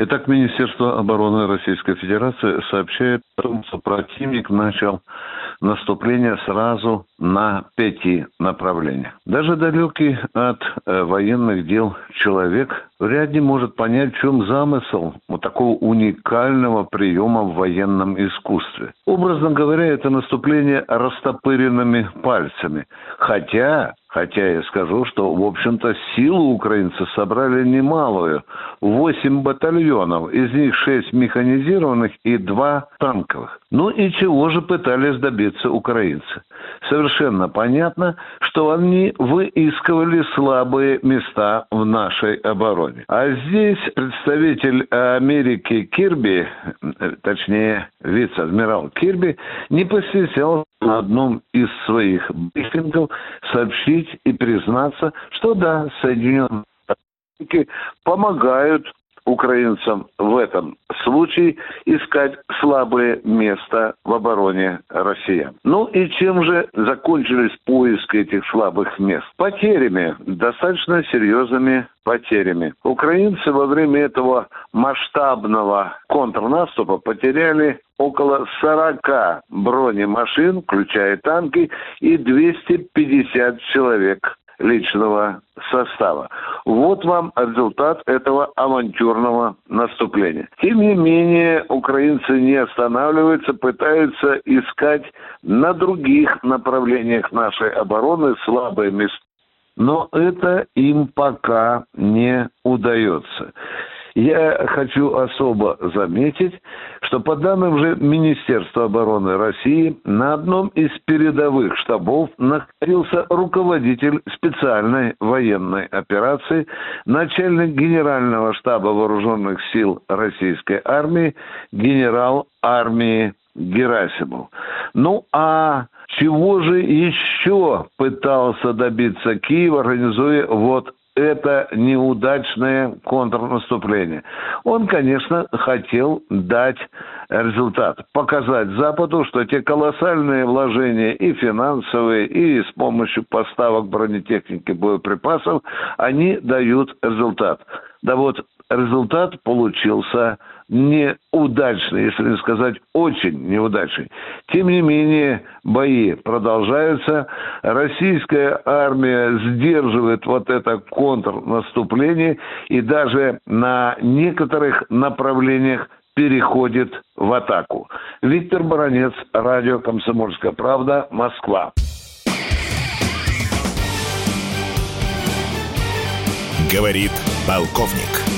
Итак, Министерство обороны Российской Федерации сообщает о том, что противник начал наступление сразу на пяти направлениях. Даже далекий от э, военных дел человек вряд ли может понять, в чем замысел вот такого уникального приема в военном искусстве. Образно говоря, это наступление растопыренными пальцами. Хотя Хотя я скажу, что, в общем-то, силу украинцы собрали немалую. Восемь батальонов, из них шесть механизированных и два танковых. Ну и чего же пытались добиться украинцы? Совершенно понятно, что они выискивали слабые места в нашей обороне. А здесь представитель Америки Кирби, точнее вице-адмирал Кирби, не постеснялся на одном из своих брифингов сообщить и признаться, что да, Соединенные Штаты помогают украинцам в этом случае искать слабое место в обороне россиян. Ну и чем же закончились поиски этих слабых мест? Потерями, достаточно серьезными потерями. Украинцы во время этого масштабного контрнаступа потеряли около 40 бронемашин, включая танки, и 250 человек личного состава. Вот вам результат этого авантюрного наступления. Тем не менее, украинцы не останавливаются, пытаются искать на других направлениях нашей обороны слабые места. Но это им пока не удается. Я хочу особо заметить, что по данным же Министерства обороны России, на одном из передовых штабов находился руководитель специальной военной операции, начальник Генерального штаба вооруженных сил Российской армии, генерал армии Герасимов. Ну а чего же еще пытался добиться Киев, организуя вот это неудачное контрнаступление. Он, конечно, хотел дать результат, показать Западу, что те колоссальные вложения и финансовые, и с помощью поставок бронетехники, боеприпасов, они дают результат. Да вот результат получился неудачный, если не сказать очень неудачный. Тем не менее, бои продолжаются. Российская армия сдерживает вот это контрнаступление и даже на некоторых направлениях переходит в атаку. Виктор Баранец, радио «Комсомольская правда», Москва. Говорит полковник.